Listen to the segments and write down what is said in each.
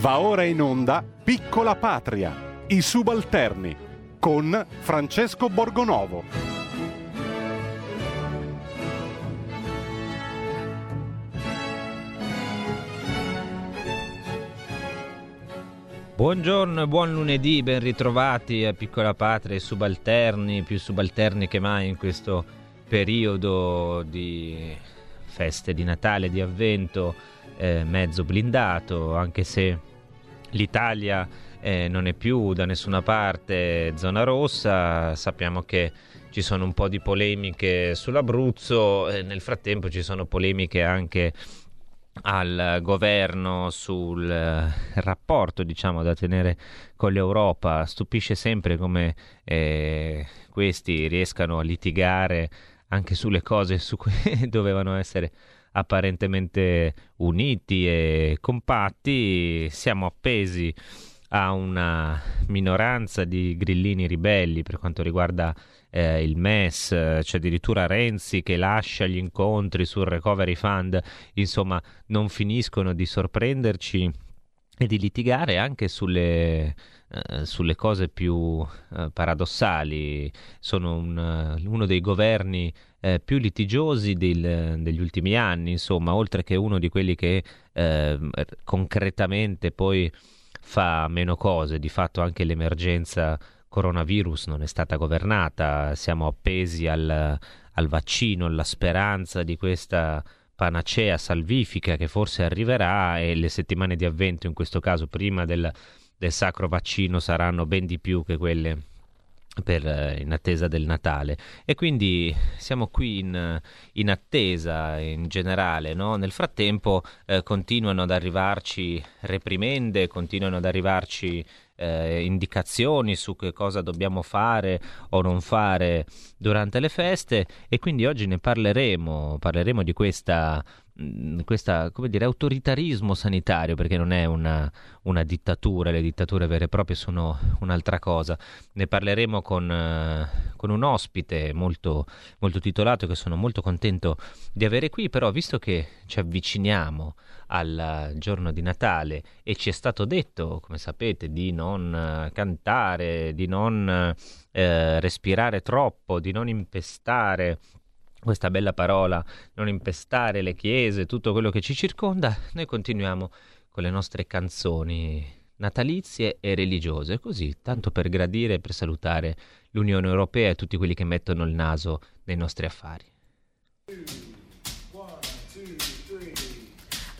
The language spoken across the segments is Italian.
Va ora in onda Piccola Patria, i subalterni, con Francesco Borgonovo. Buongiorno e buon lunedì, ben ritrovati a Piccola Patria, i subalterni, più subalterni che mai in questo periodo di feste di Natale, di Avvento, eh, mezzo blindato, anche se l'Italia eh, non è più da nessuna parte zona rossa, sappiamo che ci sono un po' di polemiche sull'Abruzzo, e nel frattempo ci sono polemiche anche al governo sul eh, rapporto diciamo da tenere con l'Europa. Stupisce sempre come eh, questi riescano a litigare anche sulle cose su cui dovevano essere apparentemente uniti e compatti siamo appesi a una minoranza di grillini ribelli per quanto riguarda eh, il MES, c'è addirittura Renzi che lascia gli incontri sul recovery fund, insomma non finiscono di sorprenderci e di litigare anche sulle, eh, sulle cose più eh, paradossali. Sono un, uno dei governi eh, più litigiosi del, degli ultimi anni, insomma, oltre che uno di quelli che ehm, concretamente poi fa meno cose, di fatto anche l'emergenza coronavirus non è stata governata, siamo appesi al, al vaccino, alla speranza di questa panacea salvifica che forse arriverà e le settimane di avvento in questo caso prima del, del sacro vaccino saranno ben di più che quelle per, eh, in attesa del Natale e quindi siamo qui in, in attesa in generale no? nel frattempo eh, continuano ad arrivarci reprimende continuano ad arrivarci eh, indicazioni su che cosa dobbiamo fare o non fare durante le feste e quindi oggi ne parleremo parleremo di questa come dire, autoritarismo sanitario, perché non è una, una, dittatura, le dittature vere e proprie sono un'altra cosa. Ne parleremo con, uh, con un ospite molto, molto titolato che sono molto contento di avere qui, però visto che ci avviciniamo al giorno di Natale e ci è stato detto, come sapete, di non uh, cantare, di non uh, respirare troppo, di non impestare questa bella parola, non impestare le chiese, tutto quello che ci circonda, noi continuiamo con le nostre canzoni natalizie e religiose, così, tanto per gradire e per salutare l'Unione Europea e tutti quelli che mettono il naso nei nostri affari.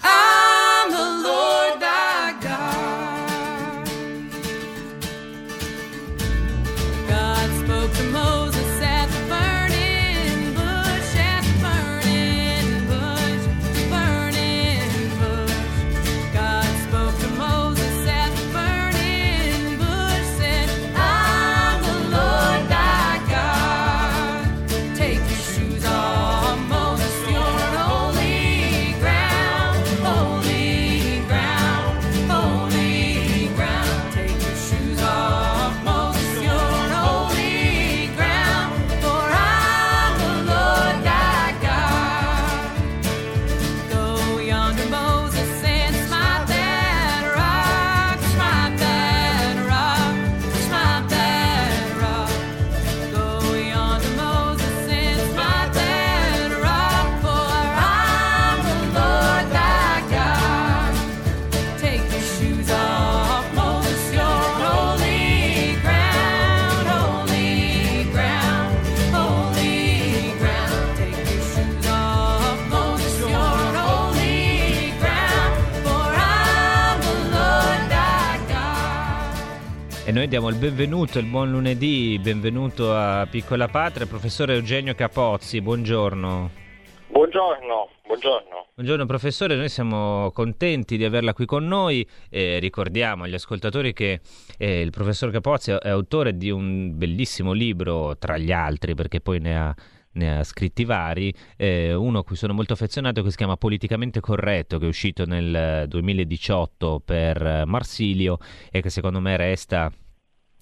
I'm the Lord noi diamo il benvenuto, il buon lunedì, benvenuto a Piccola Patria, professore Eugenio Capozzi, buongiorno. Buongiorno, buongiorno. Buongiorno professore, noi siamo contenti di averla qui con noi e ricordiamo agli ascoltatori che eh, il professor Capozzi è autore di un bellissimo libro, tra gli altri, perché poi ne ha ne ha scritti vari, eh, uno a cui sono molto affezionato che si chiama Politicamente Corretto, che è uscito nel 2018 per Marsilio e che secondo me resta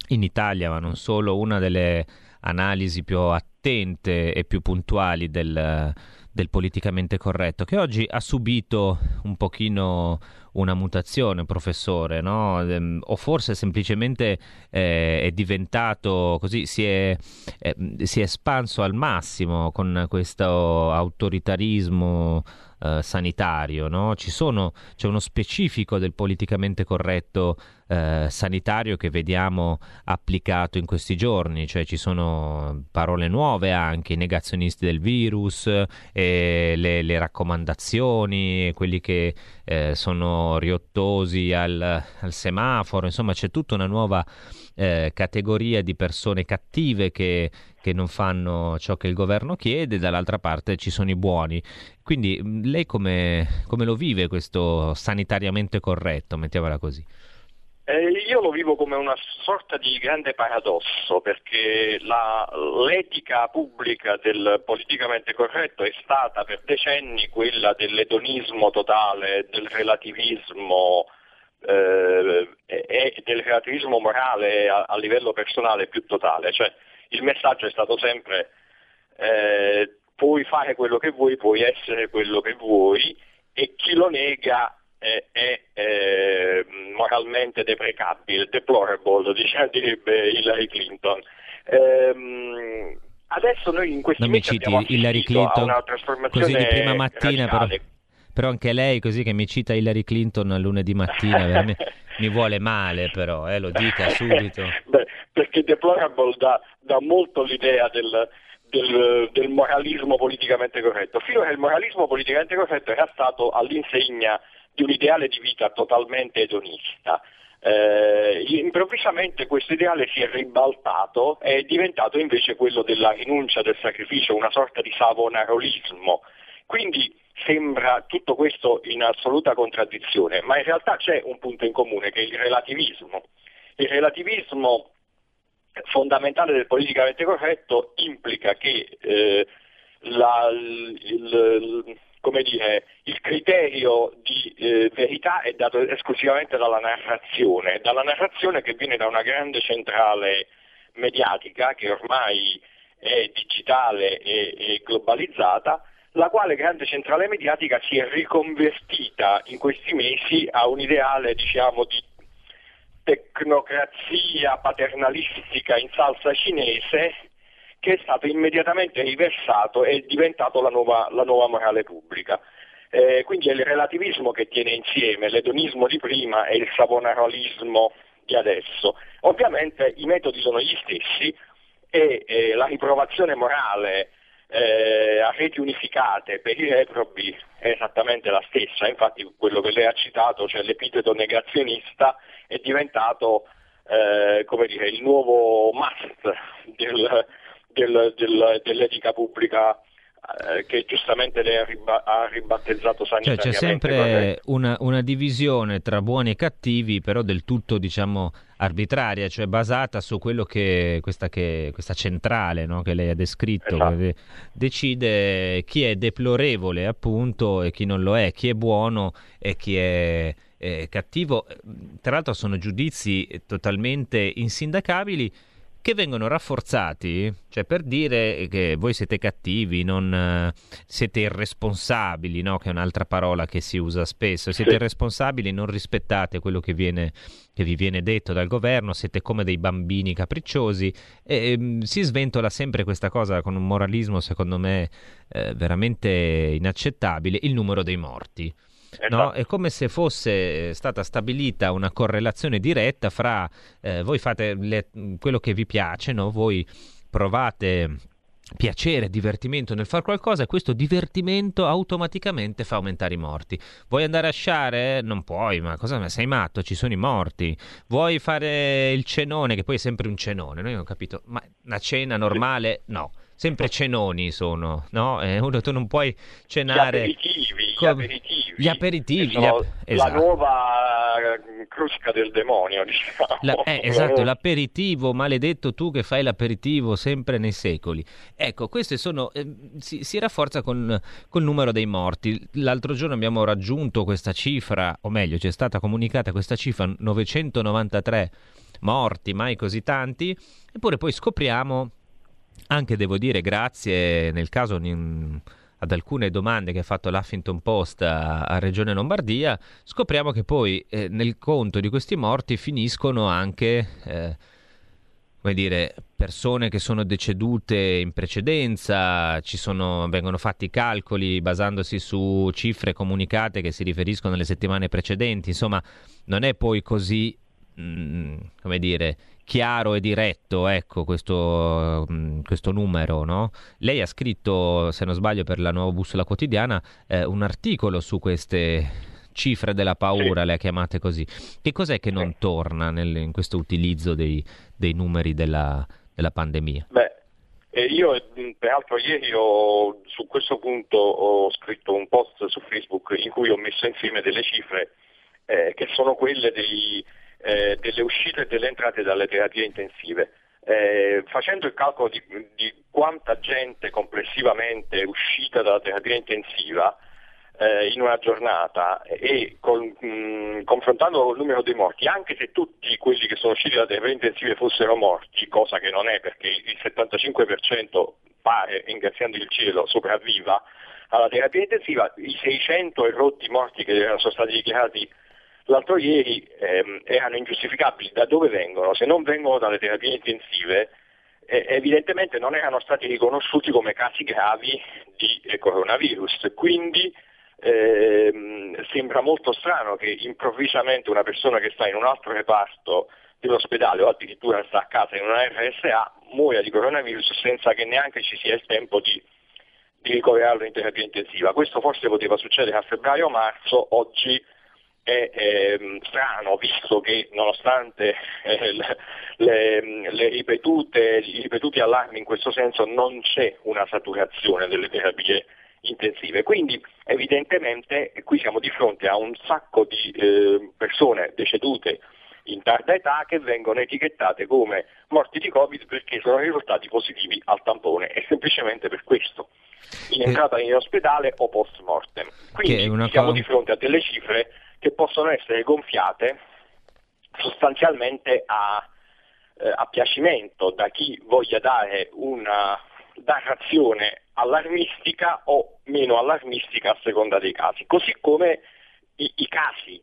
in Italia, ma non solo, una delle analisi più attente e più puntuali del, del politicamente corretto, che oggi ha subito un pochino una mutazione, professore, no? Ehm, o forse semplicemente eh, è diventato così, si è, eh, si è espanso al massimo con questo autoritarismo eh, sanitario, no? sono, c'è uno specifico del politicamente corretto eh, sanitario che vediamo applicato in questi giorni, cioè ci sono parole nuove anche, i negazionisti del virus, eh, le, le, raccomandazioni, quelli che eh, sono riottosi al, al semaforo, insomma c'è tutta una nuova eh, categoria di persone cattive che, che, non fanno ciò che il governo chiede, dall'altra parte ci sono i buoni. Quindi lei come, come lo vive questo sanitariamente corretto, mettiamola così? Eh, io lo vivo come una sorta di grande paradosso perché la, l'etica pubblica del politicamente corretto è stata per decenni quella dell'edonismo totale, del relativismo eh, e del relativismo morale a, a, livello personale più totale, cioè il messaggio è stato sempre eh, puoi fare quello che vuoi, puoi essere quello che vuoi e chi lo nega è, è eh, moralmente deprecabile, deplorable, diciamo, direbbe Hillary Clinton. Ehm, adesso noi in questi non mesi citi Hillary Clinton così di prima mattina però però anche lei così che mi cita Hillary Clinton lunedì mattina mi vuole male però, eh, lo dica subito. Beh, perché deplorable dà, dà molto l'idea del, del, del, moralismo politicamente corretto. Finora il moralismo politicamente corretto era stato all'insegna di un ideale di vita totalmente edonista. Eh, improvvisamente questo ideale si è ribaltato e è diventato invece quello della rinuncia, del sacrificio, una sorta di savonarolismo. Sembra tutto questo in assoluta contraddizione, ma in realtà c'è un punto in comune che è il relativismo. Il relativismo fondamentale del politicamente corretto implica che eh, la, il, il, dire, il, criterio di eh, verità è dato esclusivamente dalla narrazione, dalla narrazione che viene da una grande centrale mediatica che ormai è digitale e, e globalizzata la quale grande centrale mediatica si è riconvertita in questi mesi a un ideale diciamo, di tecnocrazia paternalistica in salsa cinese che è stato immediatamente riversato e è diventato la nuova, la nuova morale pubblica. Eh, quindi è il relativismo che tiene insieme l'edonismo di prima e il savonarolismo di adesso. Ovviamente i metodi sono gli stessi e eh, la riprovazione morale eh, a reti unificate per i reprobi è esattamente la stessa, infatti quello che lei ha citato, cioè l'epiteto negazionista, è diventato eh, dire, il nuovo must del, del, del, dell'etica pubblica eh, che giustamente lei ha, riba- ha ribattezzato sanitariamente. Cioè c'è sempre una, una, divisione tra buoni e cattivi, però del tutto diciamo arbitraria, cioè basata su quello che questa, che, questa centrale no, che lei ha descritto, esatto. decide chi è deplorevole appunto e chi non lo è, chi è buono e chi è... Eh, cattivo, tra l'altro sono giudizi totalmente insindacabili che vengono rafforzati, cioè per dire che voi siete cattivi, non, uh, siete irresponsabili, no? che è un'altra parola che si usa spesso, siete irresponsabili, non rispettate quello che, viene, che, vi viene detto dal governo, siete come dei bambini capricciosi e, e mm, si sventola sempre questa cosa con un moralismo secondo me eh, veramente inaccettabile, il numero dei morti. No? È come se fosse stata stabilita una correlazione diretta fra eh, voi fate le, quello che vi piace, no? voi provate piacere, divertimento nel fare qualcosa e questo divertimento automaticamente fa aumentare i morti. Vuoi andare a sciare? Non puoi, ma cosa sei matto? Ci sono i morti. Vuoi fare il cenone, che poi è sempre un cenone, noi non ho capito, ma una cena normale? No sempre cenoni sono, no? Eh, uno, tu non puoi cenare... Gli aperitivi, gli aperitivi. Gli aperitivi. Gli ap- esatto. La nuova eh, crusca del demonio, diciamo. La, eh, esatto, l'aperitivo, maledetto tu che fai l'aperitivo sempre nei secoli. Ecco, questo sono... Eh, si, si, rafforza con il numero dei morti. L'altro giorno abbiamo raggiunto questa cifra, o meglio, ci è stata comunicata questa cifra, 993 morti, mai così tanti, eppure poi scopriamo anche devo dire grazie nel caso ad alcune domande che ha fatto l'Huffington Post a, a Regione Lombardia, scopriamo che poi eh, nel conto di questi morti finiscono anche eh, come dire, persone che sono decedute in precedenza, sono, vengono fatti calcoli basandosi su cifre comunicate che si riferiscono alle settimane precedenti, insomma non è poi così, mm, come dire, chiaro e diretto ecco, questo, mm, questo numero. No? Lei ha scritto, se non sbaglio, per la nuova bussola quotidiana eh, un articolo su queste cifre della paura, sì. le ha chiamate così. Che cos'è che non torna nel, in questo utilizzo dei, dei numeri della, della pandemia? Beh, eh, io mm, peraltro ieri ho, su questo punto ho scritto un post su Facebook in cui ho messo insieme delle cifre eh, che sono quelle dei, eh, delle uscite e delle entrate dalle terapie intensive. Eh, facendo il calcolo di, di, quanta gente complessivamente è uscita dalla terapia intensiva, eh, in una giornata e con, mh, confrontando col numero dei morti, anche se tutti quelli che sono usciti da terapie intensive fossero morti, cosa che non è perché il 75% pare, ringraziando il cielo, sopravviva alla terapia intensiva, i 600 e rotti morti che erano stati dichiarati l'altro ieri ehm, erano ingiustificabili. Da dove vengono? Se non vengono dalle terapie intensive, eh, evidentemente non erano stati riconosciuti come casi gravi di eh, coronavirus. Quindi eh, sembra molto strano che improvvisamente una persona che sta in un altro reparto dell'ospedale o addirittura sta a casa in una RSA muoia di coronavirus senza che neanche ci sia il tempo di, di ricoverarlo in terapia intensiva. Questo forse poteva succedere a febbraio o marzo, oggi è eh, strano visto che nonostante eh, le, le, le ripetute, i ripetuti allarmi in questo senso non c'è una saturazione delle terapie intensive. Quindi evidentemente qui siamo di fronte a un sacco di eh, persone decedute in tarda età che vengono etichettate come morti di Covid perché sono risultati positivi al tampone e semplicemente per questo in entrata in ospedale o post mortem. Quindi siamo di fronte a delle cifre che possono essere gonfiate sostanzialmente a, eh, a piacimento da chi voglia dare una narrazione allarmistica o meno allarmistica a seconda dei casi, così come i, i casi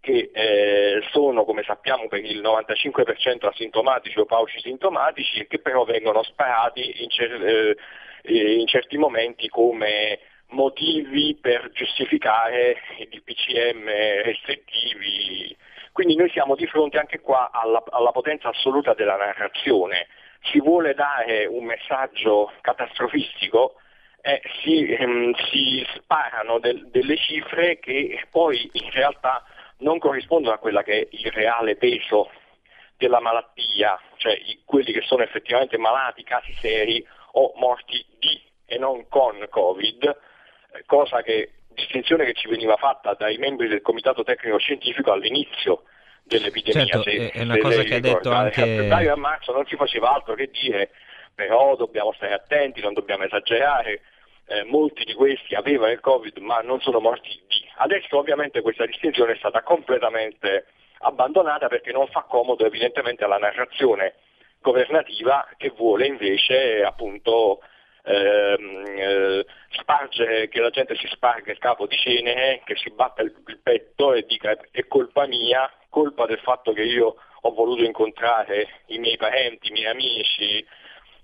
che eh, sono, come sappiamo, per il 95% asintomatici o pauci sintomatici e che però vengono sparati in, cer- eh, in certi momenti come motivi per giustificare i DPCM restrittivi. Quindi noi siamo di fronte anche qua alla, alla potenza assoluta della narrazione si vuole dare un messaggio catastrofistico, eh, si, ehm, si, sparano del, delle cifre che poi in realtà non corrispondono a quella che è il reale peso della malattia, cioè i, quelli che sono effettivamente malati, casi seri o morti di e non con Covid, cosa che distinzione che ci veniva fatta dai membri del Comitato Tecnico Scientifico all'inizio dell'epidemia. Certo, se, è una cosa che ha detto anche... A febbraio e a marzo non si faceva altro che dire però dobbiamo stare attenti, non dobbiamo esagerare, eh, molti di questi avevano il Covid ma non sono morti di. Adesso ovviamente questa distinzione è stata completamente abbandonata perché non fa comodo evidentemente alla narrazione governativa che vuole invece appunto ehm, eh, spargere, che la gente si sparga il capo di cenere, che si batta il, il petto e dica è colpa mia, colpa del fatto che io ho voluto incontrare i miei parenti, i miei amici,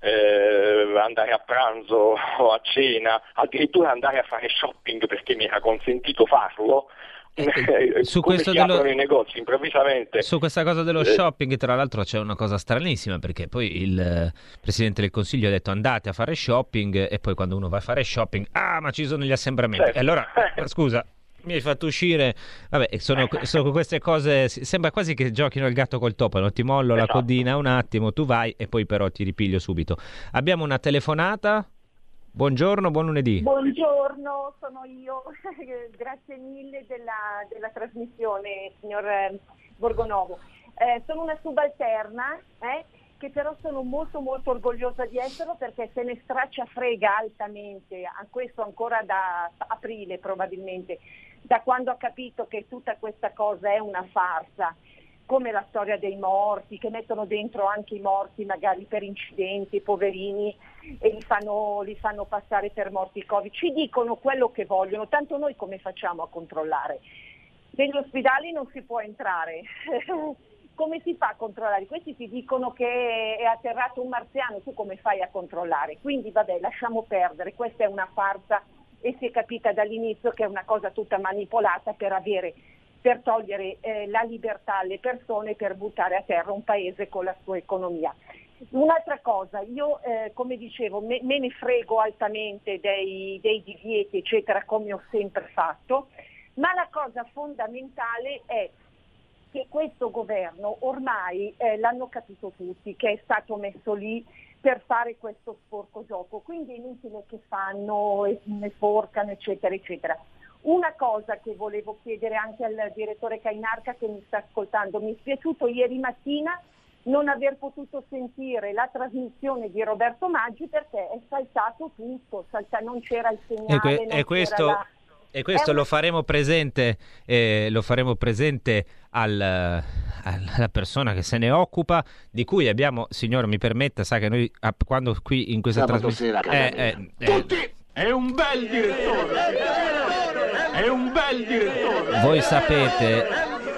eh, andare a pranzo o a cena, addirittura andare a fare shopping perché mi era consentito farlo. Eh, eh su questo dello... i negozi improvvisamente. Su questa cosa dello eh. shopping, tra l'altro, c'è una cosa stranissima perché poi il eh, presidente del consiglio ha detto andate a fare shopping e poi quando uno va a fare shopping, ah, ma ci sono gli assembramenti. Certo. E allora, scusa, mi hai fatto uscire. Vabbè, sono, sono, queste cose. Sembra quasi che giochino il gatto col topo. No? Ti mollo esatto. la codina un attimo, tu vai e poi però ti ripiglio subito. Abbiamo una telefonata. Buongiorno, buon lunedì. Buongiorno, sono io. Grazie mille della, della, trasmissione, signor eh, Borgonovo. Eh, sono una subalterna. Eh? che però sono molto molto orgogliosa di esserlo perché se ne straccia frega altamente, a questo ancora da aprile probabilmente, da quando ha capito che tutta questa cosa è una farsa. Come la storia dei morti, che mettono dentro anche i morti magari per incidenti, poverini, e li fanno, li fanno passare per morti Covid. Ci dicono quello che vogliono, tanto noi come facciamo a controllare? Negli ospedali non si può entrare. come si fa a controllare? Questi ti dicono che è atterrato un marziano, tu come fai a controllare? Quindi vabbè, lasciamo perdere, questa è una farsa e si è capita dall'inizio che è una cosa tutta manipolata per avere per togliere eh, la libertà alle persone, per buttare a terra un paese con la sua economia. Un'altra cosa, io eh, come dicevo me, me, ne frego altamente dei, dei divieti eccetera come ho sempre fatto, ma la cosa fondamentale è che questo governo ormai eh, l'hanno capito tutti, che è stato messo lì per fare questo sporco gioco, quindi è inutile che fanno e ne forcano eccetera eccetera. Una cosa che volevo chiedere anche al direttore Cainarca che mi sta ascoltando, mi è spiaciuto ieri mattina non aver potuto sentire la trasmissione di Roberto Maggi perché è saltato tutto, salta, non c'era il segnale. E, que- e questo, la... e questo lo, faremo presente, eh, lo faremo presente al, alla persona che se ne occupa, di cui abbiamo, signore mi permetta, sa che noi quando qui in questa trasmissione... Eh, eh, eh, Tutti! È un bel direttore! È un bel direttore. Voi sapete,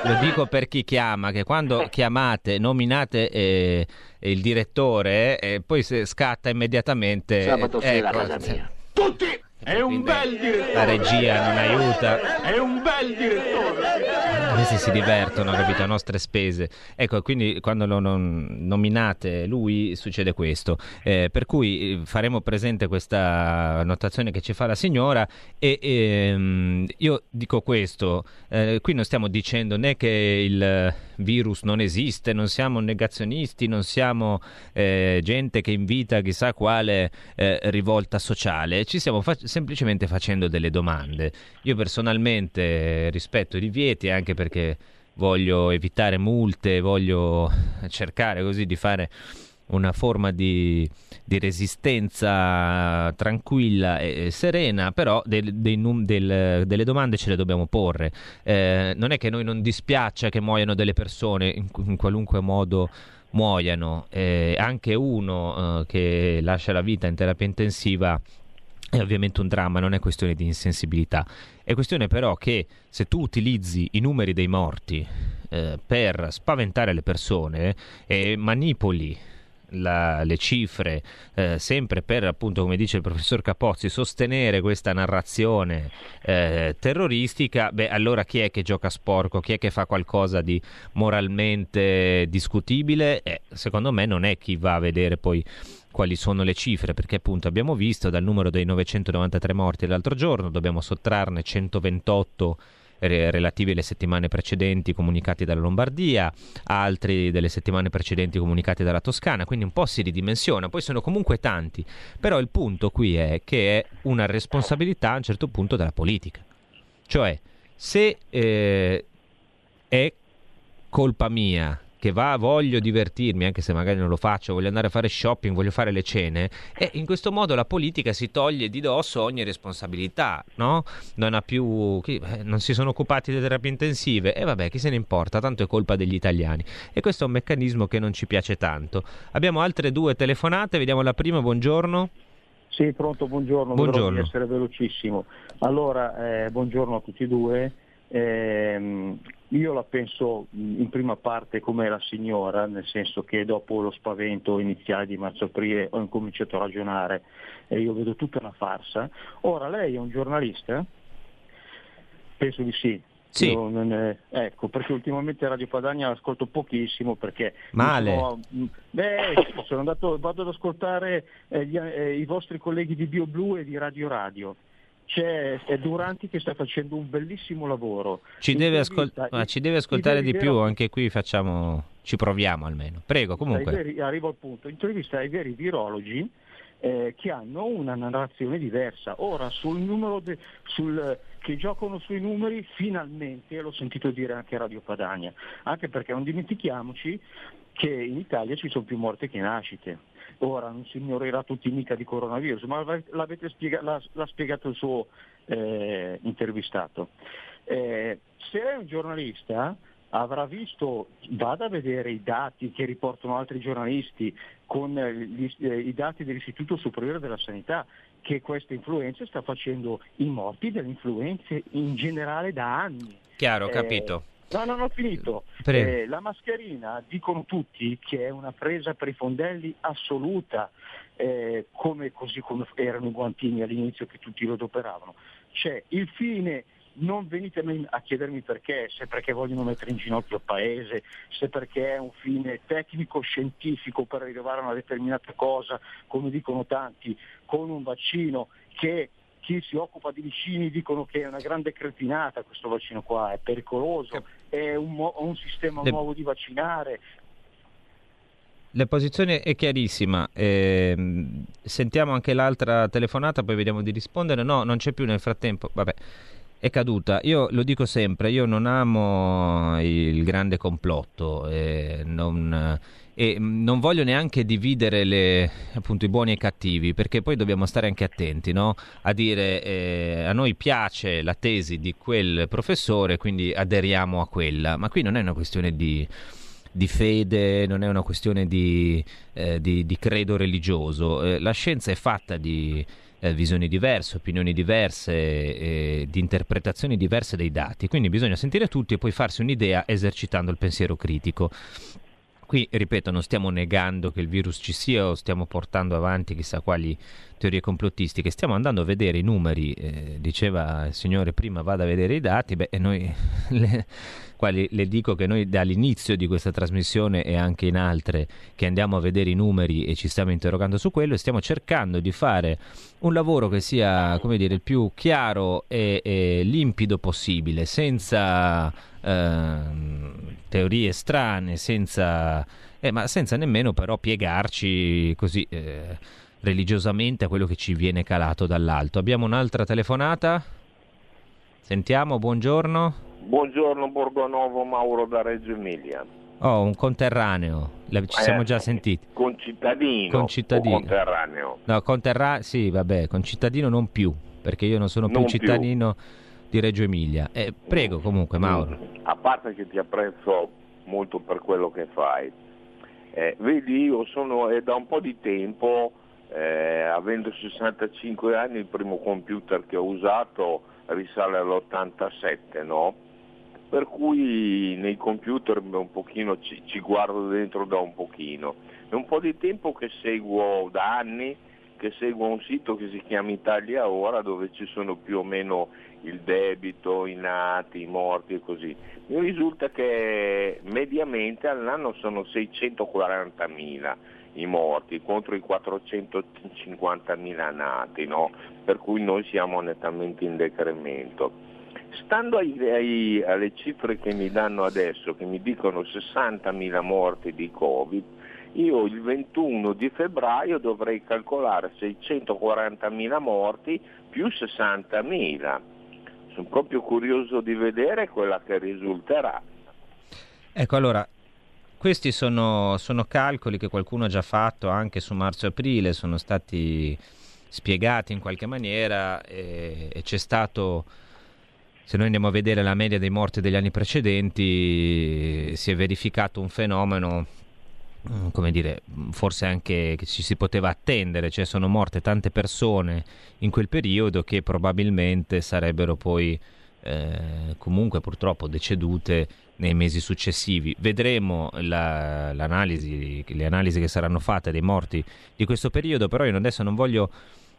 lo dico per chi chiama, che quando chiamate, nominate eh, il direttore, eh, poi scatta immediatamente. Sabato sera ecco, a casa mia. Tutti! È un bel direttore. La regia non aiuta. È un bel direttore. Questi si divertono, capito, a nostre spese. Ecco, quindi quando lo nominate lui succede questo. Eh, per cui eh, faremo presente questa annotazione che ci fa la signora e, e ehm, io dico questo, eh, qui non stiamo dicendo né che il virus non esiste, non siamo negazionisti, non siamo eh, gente che invita chissà quale eh, rivolta sociale, ci stiamo fa- semplicemente facendo delle domande. Io personalmente rispetto i divieti anche perché voglio evitare multe, voglio cercare così di fare una forma di, di resistenza tranquilla e, serena, però del, num, del, delle domande ce le dobbiamo porre. Eh, non è che noi non dispiaccia che muoiano delle persone in, in qualunque modo muoiano, eh, anche uno eh, che lascia la vita in terapia intensiva è ovviamente un dramma, non è questione di insensibilità, è questione però che se tu utilizzi i numeri dei morti eh, per spaventare le persone e manipoli la, le cifre, eh, sempre per appunto, come dice il professor Capozzi, sostenere questa narrazione eh, terroristica, beh, allora chi è che gioca sporco? Chi è che fa qualcosa di moralmente discutibile? Eh, secondo me non è chi va a vedere poi quali sono le cifre, perché appunto abbiamo visto dal numero dei 993 morti l'altro giorno, dobbiamo sottrarne 128 relativi alle settimane precedenti comunicati dalla Lombardia, altri delle settimane precedenti comunicati dalla Toscana, quindi un po' si ridimensiona, poi sono comunque tanti, però il punto qui è che è una responsabilità a un certo punto della politica, cioè se eh, è colpa mia che va, voglio divertirmi, anche se magari non lo faccio, voglio andare a fare shopping, voglio fare le cene, e in questo modo la politica si toglie di dosso ogni responsabilità, no? Non ha più, chi, eh, non si sono occupati delle terapie intensive, e vabbè, chi se ne importa, tanto è colpa degli italiani. E questo è un meccanismo che non ci piace tanto. Abbiamo altre due telefonate, vediamo la prima, buongiorno. Sì, pronto, buongiorno, buongiorno. essere velocissimo. Allora, eh, buongiorno a tutti e due. Eh, io la penso in prima parte come la signora, nel senso che dopo lo spavento iniziale di marzo-aprile ho incominciato a ragionare e io vedo tutta una farsa. Ora lei è un giornalista? Penso di sì. Sì. È, ecco, perché ultimamente Radio Padania ascolto pochissimo perché Male. Sono, beh, sono andato, vado ad ascoltare eh, gli, eh, i vostri colleghi di BioBlu e di Radio Radio c'è Duranti che sta facendo un bellissimo lavoro. Ci deve, ascol- ci deve ascoltare di più, anche qui facciamo, ci proviamo almeno. Prego, comunque. Veri, arrivo al punto, intervista ai veri virologi eh, che hanno una narrazione diversa. Ora, sul numero de, sul, che giocano sui numeri, finalmente l'ho sentito dire anche a Radio Padania, anche perché non dimentichiamoci che in Italia ci sono più morte che nascite ora non si morirà tutti mica di coronavirus, ma spiega, l'ha, l'ha, spiegato il suo eh, intervistato. Eh, se è un giornalista avrà visto, vada a vedere i dati che riportano altri giornalisti con gli, eh, i dati dell'Istituto Superiore della Sanità, che questa influenza sta facendo i morti delle influenze in generale da anni. Chiaro, eh, capito. No, non ho finito. Eh, la mascherina, dicono tutti, che è una presa per i fondelli assoluta, eh, come, così come erano i guantini all'inizio che tutti lo adoperavano. C'è il fine non venite a chiedermi perché, se perché vogliono mettere in ginocchio il paese, se perché è un fine tecnico-scientifico per arrivare a una determinata cosa, come dicono tanti, con un vaccino che chi si occupa di vicini dicono che è una grande cretinata questo vaccino qua, è pericoloso, è un, un sistema Le... nuovo di vaccinare, la posizione è chiarissima. Eh, sentiamo anche l'altra telefonata, poi vediamo di rispondere. No, non c'è più nel frattempo. Vabbè è caduta. Io lo dico sempre, io non amo il grande complotto e non, e non voglio neanche dividere le, appunto, i buoni e i cattivi, perché poi dobbiamo stare anche attenti no? a dire eh, a noi piace la tesi di quel professore, quindi aderiamo a quella. Ma qui non è una questione di di fede, non è una questione di, eh, di, di credo religioso. Eh, la scienza è fatta di, eh, visioni diverse, opinioni diverse, eh, di interpretazioni diverse dei dati. Quindi bisogna sentire tutti e poi farsi un'idea esercitando il pensiero critico. Qui, ripeto, non stiamo negando che il virus ci sia o stiamo portando avanti chissà quali teorie complottistiche, stiamo andando a vedere i numeri, eh, diceva il signore prima vada a vedere i dati, beh, noi le, quali le dico che noi dall'inizio di questa trasmissione e anche in altre che andiamo a vedere i numeri e ci stiamo interrogando su quello e stiamo cercando di fare un lavoro che sia come dire il più chiaro e, e limpido possibile senza eh, teorie strane senza eh, ma senza nemmeno però piegarci così eh, religiosamente a quello che ci viene calato dall'alto abbiamo un'altra telefonata sentiamo buongiorno Buongiorno Borgonovo, Mauro da Reggio Emilia. Oh, un conterraneo, ci siamo già eh, sentiti. Concittadino, concittadino. conterraneo? No, conterraneo, sì, vabbè, concittadino non più, perché io non sono più non cittadino più. Di Reggio Emilia. Eh, prego comunque Mauro. A parte che ti apprezzo molto per quello che fai. Eh, vedi, io sono è da un po' di tempo, eh, avendo 65 anni, il primo computer che ho usato risale all'87, no? per cui nei computer un pochino ci, ci, guardo dentro da un pochino. È un po' di tempo che seguo da anni, che seguo un sito che si chiama Italia Ora dove ci sono più o meno il debito, i nati, i morti e così. Mi risulta che mediamente all'anno sono 640.000 i morti contro i 450.000 nati, no? per cui noi siamo nettamente in decremento. Stando ai, ai, alle cifre che mi danno adesso, che mi dicono 60.000 morti di Covid, io il 21 di febbraio dovrei calcolare 640.000 morti più 60.000. Sono proprio curioso di vedere quella che risulterà. Ecco, allora, questi sono, sono calcoli che qualcuno ha già fatto anche su marzo-aprile, sono stati spiegati in qualche maniera e, e c'è stato se noi andiamo a vedere la media dei morti degli anni precedenti, si è verificato un fenomeno, come dire, forse anche che ci si poteva attendere, cioè sono morte tante persone in quel periodo che probabilmente sarebbero poi eh, comunque purtroppo decedute nei mesi successivi. Vedremo la, l'analisi, le analisi che saranno fatte dei morti di questo periodo, però io adesso non voglio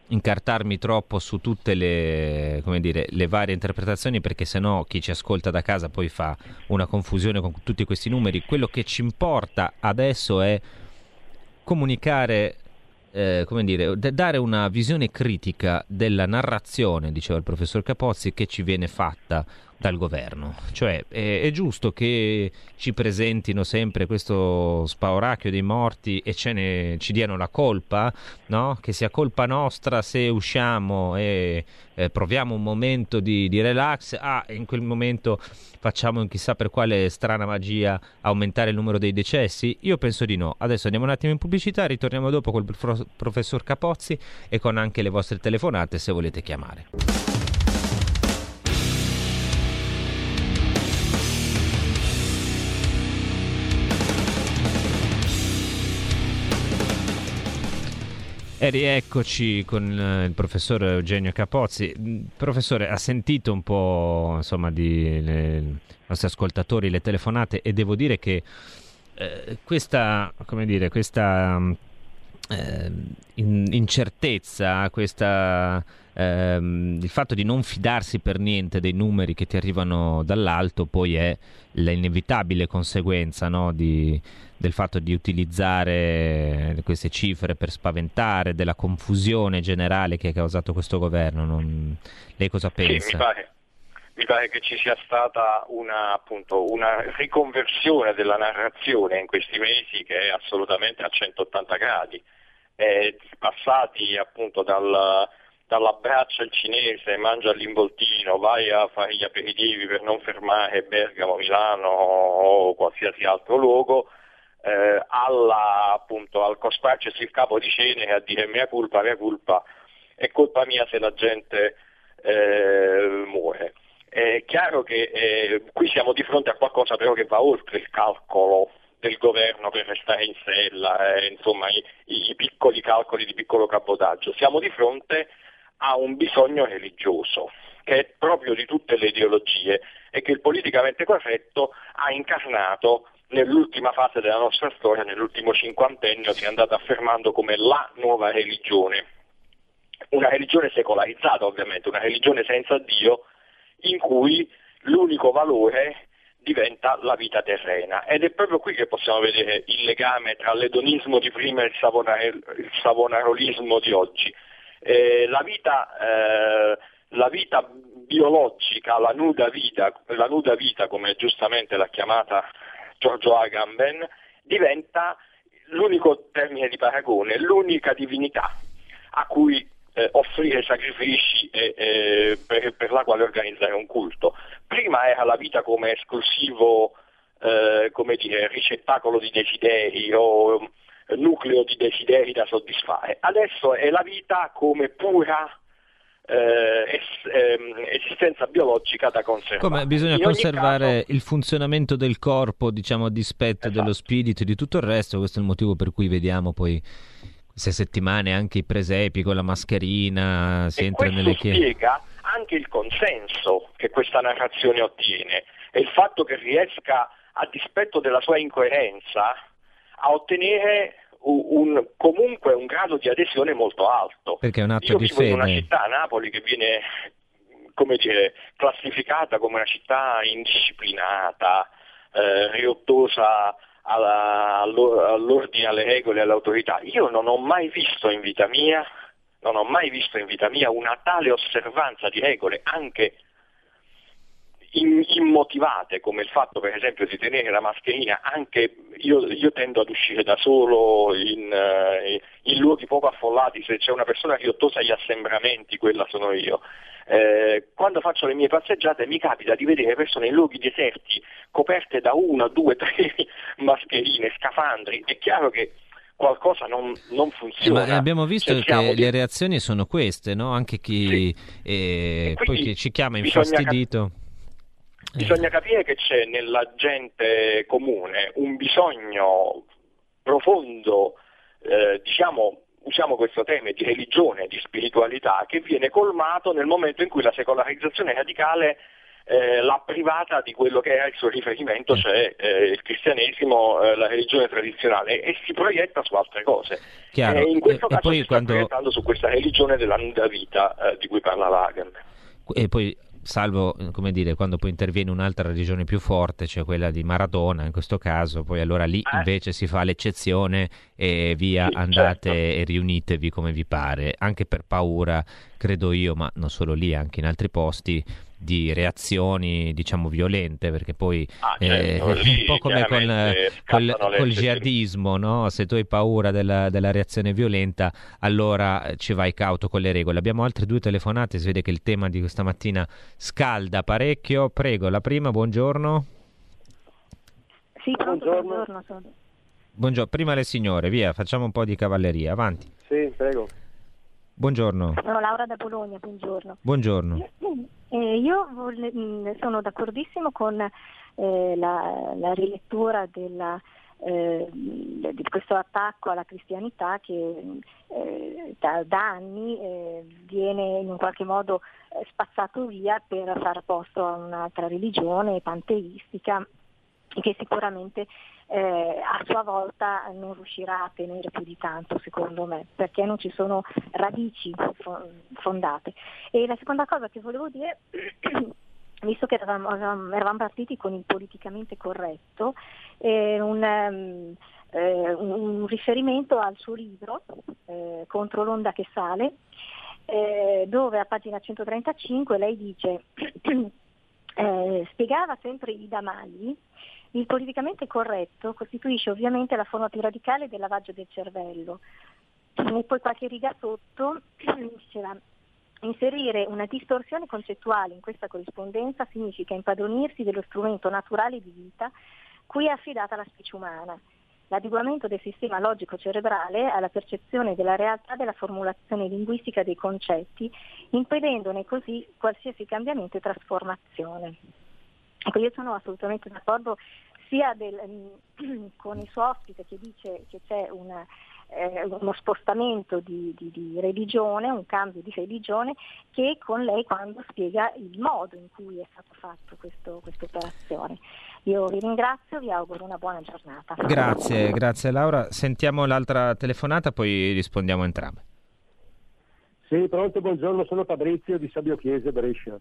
incartarmi troppo su tutte le, dire, le varie interpretazioni perché sennò chi ci ascolta da casa poi fa una confusione con tutti questi numeri. Quello che ci importa adesso è comunicare eh, come dire, dare una visione critica della narrazione, diceva il professor Capozzi, che ci viene fatta dal governo. Cioè è, è, giusto che ci presentino sempre questo spauracchio dei morti e ne, ci diano la colpa, no? che sia colpa nostra se usciamo e eh, proviamo un momento di, di, relax, ah, in quel momento facciamo chissà per quale strana magia aumentare il numero dei decessi? Io penso di no. Adesso andiamo un attimo in pubblicità, ritorniamo dopo col professor Capozzi e con anche le vostre telefonate se volete chiamare. E rieccoci con eh, il professor Eugenio Capozzi. Mm, professore, ha sentito un po' insomma di i nostri ascoltatori le telefonate e devo dire che eh, questa, come dire, questa eh, in, incertezza, questa, ehm, il fatto di non fidarsi per niente dei numeri che ti arrivano dall'alto poi è l'inevitabile conseguenza no, di, del fatto di utilizzare queste cifre per spaventare, della confusione generale che ha causato questo governo. Non... Lei cosa pensa? Sì, mi, pare, mi pare, che ci sia stata una, appunto, una riconversione della narrazione in questi mesi che è assolutamente a 180 gradi. Eh, passati appunto dal, dall'abbraccio al cinese, mangia l'involtino, vai a fare gli aperitivi per non fermare Bergamo, Milano o qualsiasi altro luogo, eh, alla, appunto, al cospargersi il capo di cenere a dire mia colpa, mia colpa, è colpa mia se la gente eh, muore. È chiaro che eh, qui siamo di fronte a qualcosa però che va oltre il calcolo del governo per restare in sella, eh, insomma i, i, piccoli calcoli di piccolo cabotaggio. Siamo di fronte a un bisogno religioso che è proprio di tutte le ideologie e che il politicamente corretto ha incarnato nell'ultima fase della nostra storia, nell'ultimo cinquantennio, si è andata affermando come la nuova religione. Una religione secolarizzata ovviamente, una religione senza Dio, in cui l'unico valore diventa la vita terrena. Ed è proprio qui che possiamo vedere il legame tra l'edonismo di prima e il, savonare, il savonarolismo di oggi. Eh, la, vita, eh, la, vita, biologica, la nuda vita, la nuda vita, come giustamente l'ha chiamata Giorgio Agamben, diventa l'unico termine di paragone, l'unica divinità a cui eh, offrire sacrifici e, eh, per, per, la quale organizzare un culto. Prima era la vita come esclusivo eh, come dire, ricettacolo di desideri o nucleo di desideri da soddisfare, adesso è la vita come pura eh, es- ehm, esistenza biologica da conservare. Come bisogna In conservare caso... il funzionamento del corpo, diciamo, a dispetto esatto. dello spirito e di tutto il resto, questo è il motivo per cui vediamo poi queste settimane anche i presepi con la mascherina, si e entra nelle chiese. spiega anche il consenso che questa narrazione ottiene e il fatto che riesca, a dispetto della sua incoerenza, a ottenere un, comunque un grado di adesione molto alto. Perché è un atto Io di fede. in una città, Napoli, che viene come dire, classificata come una città indisciplinata, eh, riottosa alla, all'ordine, alle regole, all'autorità. Io non ho mai visto in vita mia, non ho mai visto in vita mia una tale osservanza di regole, anche immotivate come il fatto per esempio di tenere la mascherina anche io, io tendo ad uscire da solo in, uh, in, luoghi poco affollati se c'è una persona riottosa agli assembramenti quella sono io eh, quando faccio le mie passeggiate mi capita di vedere persone in luoghi deserti coperte da una, due, tre mascherine, scafandri è chiaro che qualcosa non, non funziona. Eh, abbiamo visto Cerchiamo che di... le reazioni sono queste, no? Anche chi, sì. eh, poi chi ci chiama infastidito. Bisogna capire che c'è nella gente comune un bisogno profondo, eh, diciamo, usiamo questo termine di religione, di spiritualità, che viene colmato nel momento in cui la secolarizzazione radicale eh, l'ha privata di quello che era il suo riferimento, cioè eh, il cristianesimo, eh, la religione tradizionale, e si proietta su altre cose. Chiaro. E in questo e, caso e poi si quando... sta proiettando su questa religione della nuda vita eh, di cui parla Lagan. E poi salvo come dire quando poi interviene un'altra religione più forte, cioè quella di Maradona in questo caso, poi allora lì eh. invece si fa l'eccezione e via sì, andate certo. e riunitevi come vi pare, anche per paura, credo io, ma non solo lì, anche in altri posti di reazioni diciamo violente perché poi ah, certo, eh, lì, un po' come con, col, col jihadismo no? se tu hai paura della, della, reazione violenta allora ci vai cauto con le regole abbiamo altre due telefonate si vede che il tema di questa mattina scalda parecchio prego la prima buongiorno sì, buongiorno. buongiorno, buongiorno prima le signore via facciamo un po' di cavalleria avanti sì prego Buongiorno. Sono Laura da Bologna, buongiorno. Buongiorno. Eh, io volle, mm, sono d'accordissimo con eh, la, la, rilettura della, eh, di questo attacco alla cristianità che eh, da, da, anni eh, viene in un qualche modo eh, spazzato via per far posto a un'altra religione panteistica che sicuramente eh, a sua volta non riuscirà a tenere più di tanto secondo me, perché non ci sono radici fondate. E la seconda cosa che volevo dire visto che eravamo, eravamo, partiti con il politicamente corretto, eh, un, um, eh, un, riferimento al suo libro eh, Contro l'onda che sale, eh, dove a pagina 135 lei dice, eh, spiegava sempre Ida Magli, il politicamente corretto costituisce ovviamente la forma più radicale del lavaggio del cervello. E poi qualche riga sotto diceva Inserire una distorsione concettuale in questa corrispondenza significa impadronirsi dello strumento naturale di vita cui è affidata la specie umana. L'adeguamento del sistema logico cerebrale alla percezione della realtà della formulazione linguistica dei concetti, impedendone così qualsiasi cambiamento e trasformazione. Ecco, io sono assolutamente d'accordo sia del, con il suo ospite che dice che c'è una eh, uno spostamento di, di, di, religione, un cambio di religione, che con lei quando spiega il modo in cui è stato fatto questa operazione. Io vi ringrazio, vi auguro una buona giornata. Grazie, grazie Laura. Sentiamo l'altra telefonata, poi rispondiamo entrambe. Sì, pronto, buongiorno, sono Fabrizio di Sabio Chiese, Brescia.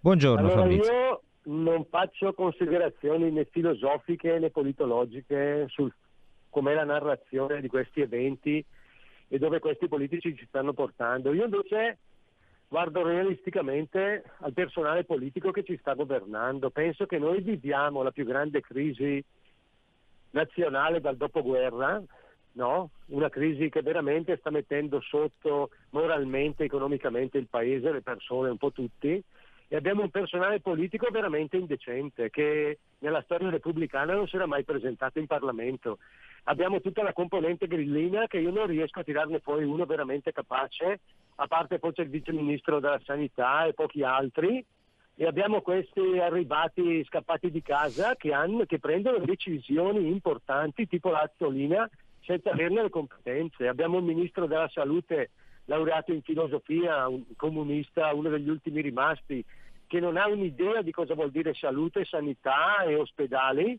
Buongiorno allora, Fabrizio. Io non faccio considerazioni né filosofiche né politologiche sul com'è la narrazione di questi eventi e dove questi politici ci stanno portando. Io invece guardo realisticamente al personale politico che ci sta governando. Penso che noi viviamo la più grande crisi nazionale dal dopoguerra, no? una crisi che veramente sta mettendo sotto moralmente, economicamente il paese, le persone, un po' tutti e abbiamo un personale politico veramente indecente che nella storia repubblicana non si era mai presentato in Parlamento. Abbiamo tutta la componente grillina che io non riesco a tirarne fuori uno veramente capace, a parte c'è il vice ministro della sanità e pochi altri, e abbiamo questi arrivati scappati di casa che, hanno, che prendono decisioni importanti tipo l'Azzolina senza averne le competenze. Abbiamo un ministro della salute laureato in filosofia, un comunista, uno degli ultimi rimasti, che non ha un'idea di cosa vuol dire salute, sanità e ospedali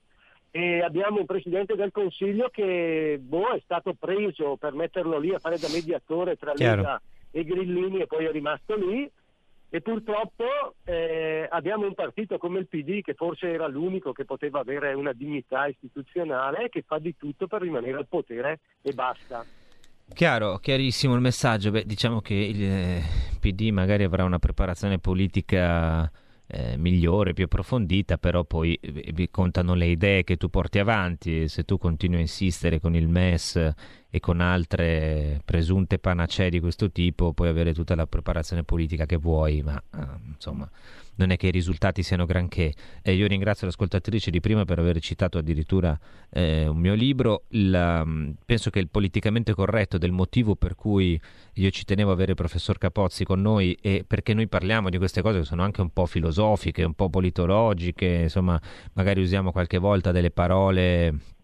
e abbiamo un Presidente del Consiglio che boh, è stato preso per metterlo lì a fare da mediatore tra Chiaro. Lega e Grillini e poi è rimasto lì e purtroppo eh, abbiamo un partito come il PD che forse era l'unico che poteva avere una dignità istituzionale che fa di tutto per rimanere al potere e basta. Chiaro, chiarissimo il messaggio. Beh, diciamo che il eh, PD magari avrà una preparazione politica eh, migliore, più approfondita, però poi eh, contano le idee che tu porti avanti. Se tu continui a insistere con il MES e con altre presunte panacee di questo tipo puoi avere tutta la preparazione politica che vuoi, ma eh, insomma non è che i risultati siano granché. Eh, io ringrazio l'ascoltatrice di prima per aver citato addirittura eh, un mio libro. La, mm, penso che il politicamente corretto del motivo per cui io ci tenevo a avere il professor Capozzi con noi e perché noi parliamo di queste cose che sono anche un po' filosofiche, un po' politologiche, insomma, magari usiamo qualche volta delle parole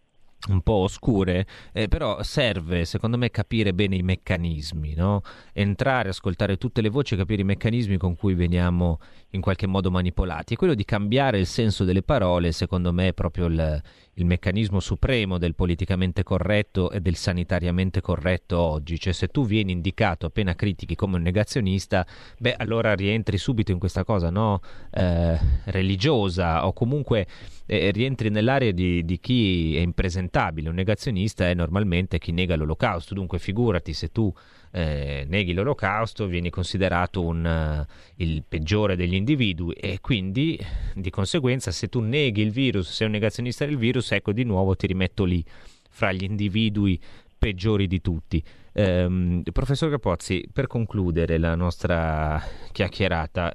un po' oscure, eh, però serve secondo me capire bene i meccanismi, no? entrare, ascoltare tutte le voci, capire i meccanismi con cui veniamo in qualche modo manipolati. E quello di cambiare il senso delle parole, secondo me, è proprio il, il meccanismo supremo del politicamente corretto e del sanitariamente corretto oggi. Cioè, se tu vieni indicato appena critichi come un negazionista, beh, allora rientri subito in questa cosa no? eh, religiosa o comunque eh, rientri nell'area di, di chi è impresentabile. Un negazionista è normalmente chi nega l'olocausto. Dunque, figurati se tu eh, neghi l'olocausto, vieni considerato un, uh, il peggiore degli individui e quindi di conseguenza se tu neghi il virus, sei un negazionista del virus, ecco di nuovo ti rimetto lì fra gli individui peggiori di tutti. Um, professor Capozzi, per concludere la nostra chiacchierata,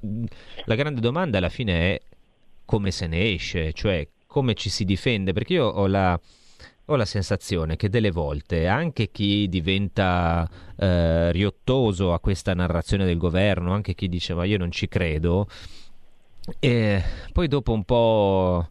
la grande domanda alla fine è come se ne esce, cioè come ci si difende, perché io ho la, ho la sensazione che delle volte anche chi diventa eh, riottoso a questa narrazione del governo, anche chi dice ma io non ci credo, e poi dopo un po'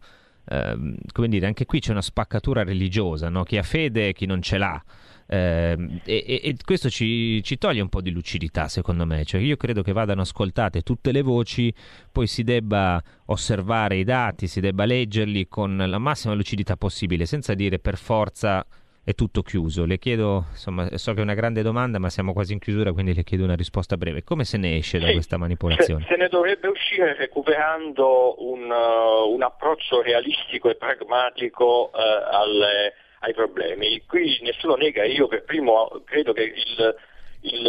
eh, come dire, anche qui c'è una spaccatura religiosa, no? chi ha fede e chi non ce l'ha. Eh, e, e, questo ci, ci, toglie un po' di lucidità, secondo me. Cioè, io credo che vadano ascoltate tutte le voci, poi si debba osservare i dati, si debba leggerli con la massima lucidità possibile, senza dire per forza è tutto chiuso. Le chiedo, insomma, so che è una grande domanda, ma siamo quasi in chiusura, quindi le chiedo una risposta breve. Come se ne esce da questa manipolazione? Se, se, ne dovrebbe uscire recuperando un, uh, un approccio realistico e pragmatico uh, alle, ai problemi. Qui nessuno nega, io per primo credo che il, il,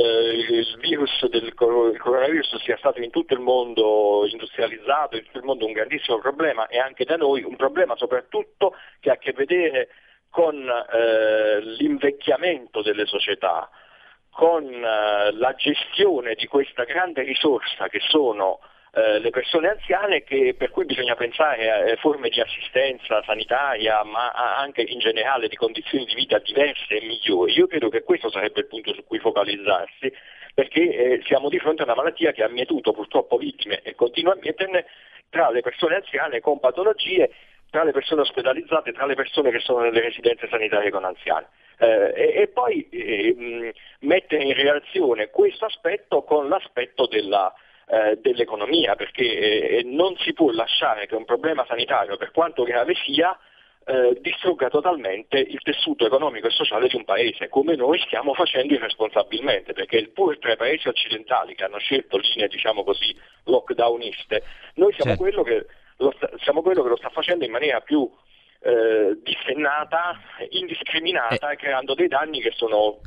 il, virus del il coronavirus sia stato in tutto il mondo industrializzato, in tutto il mondo un grandissimo problema e anche da noi un problema soprattutto che ha a che vedere con eh, l'invecchiamento delle società, con eh, la gestione di questa grande risorsa che sono eh, le persone anziane che, per cui bisogna pensare a eh, forme di assistenza sanitaria ma anche in generale di condizioni di vita diverse e migliori. Io credo che questo sarebbe il punto su cui focalizzarsi perché eh, siamo di fronte a una malattia che ha mietuto purtroppo vittime e continua a mieterne tra le persone anziane con patologie tra le persone ospedalizzate, tra le persone che sono nelle residenze sanitarie con anziani. Eh, e, e, poi eh, mettere in relazione questo aspetto con l'aspetto della, eh, dell'economia, perché eh, non si può lasciare che un problema sanitario, per quanto grave sia, eh, distrugga totalmente il tessuto economico e sociale di un paese, come noi stiamo facendo irresponsabilmente, perché pur tra i paesi occidentali che hanno scelto linee, diciamo così, lockdowniste, noi siamo certo. quello che sta, siamo quello che lo sta facendo in maniera più eh, dissennata, indiscriminata, eh. creando dei danni che sono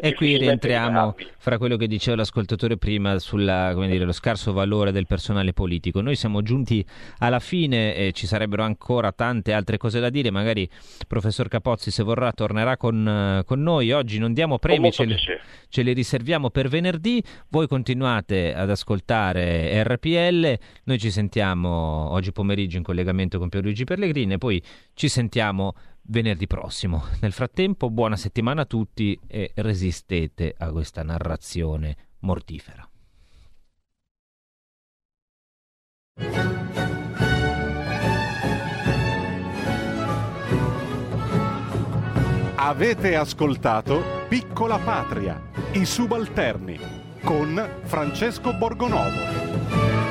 e qui rientriamo fra quello che diceva l'ascoltatore prima sullo scarso valore del personale politico. Noi siamo giunti alla fine e ci sarebbero ancora tante altre cose da dire. Magari il professor Capozzi, se vorrà, tornerà con, con noi. Oggi non diamo premi, ce li, ce li riserviamo per venerdì. Voi continuate ad ascoltare RPL. Noi ci sentiamo oggi pomeriggio in collegamento con Pierluigi Pellegrini e poi ci sentiamo venerdì prossimo. Nel frattempo, buona settimana a tutti e resistete a questa narrazione mortifera. Avete ascoltato Piccola Patria, i subalterni con Francesco Borgonovo.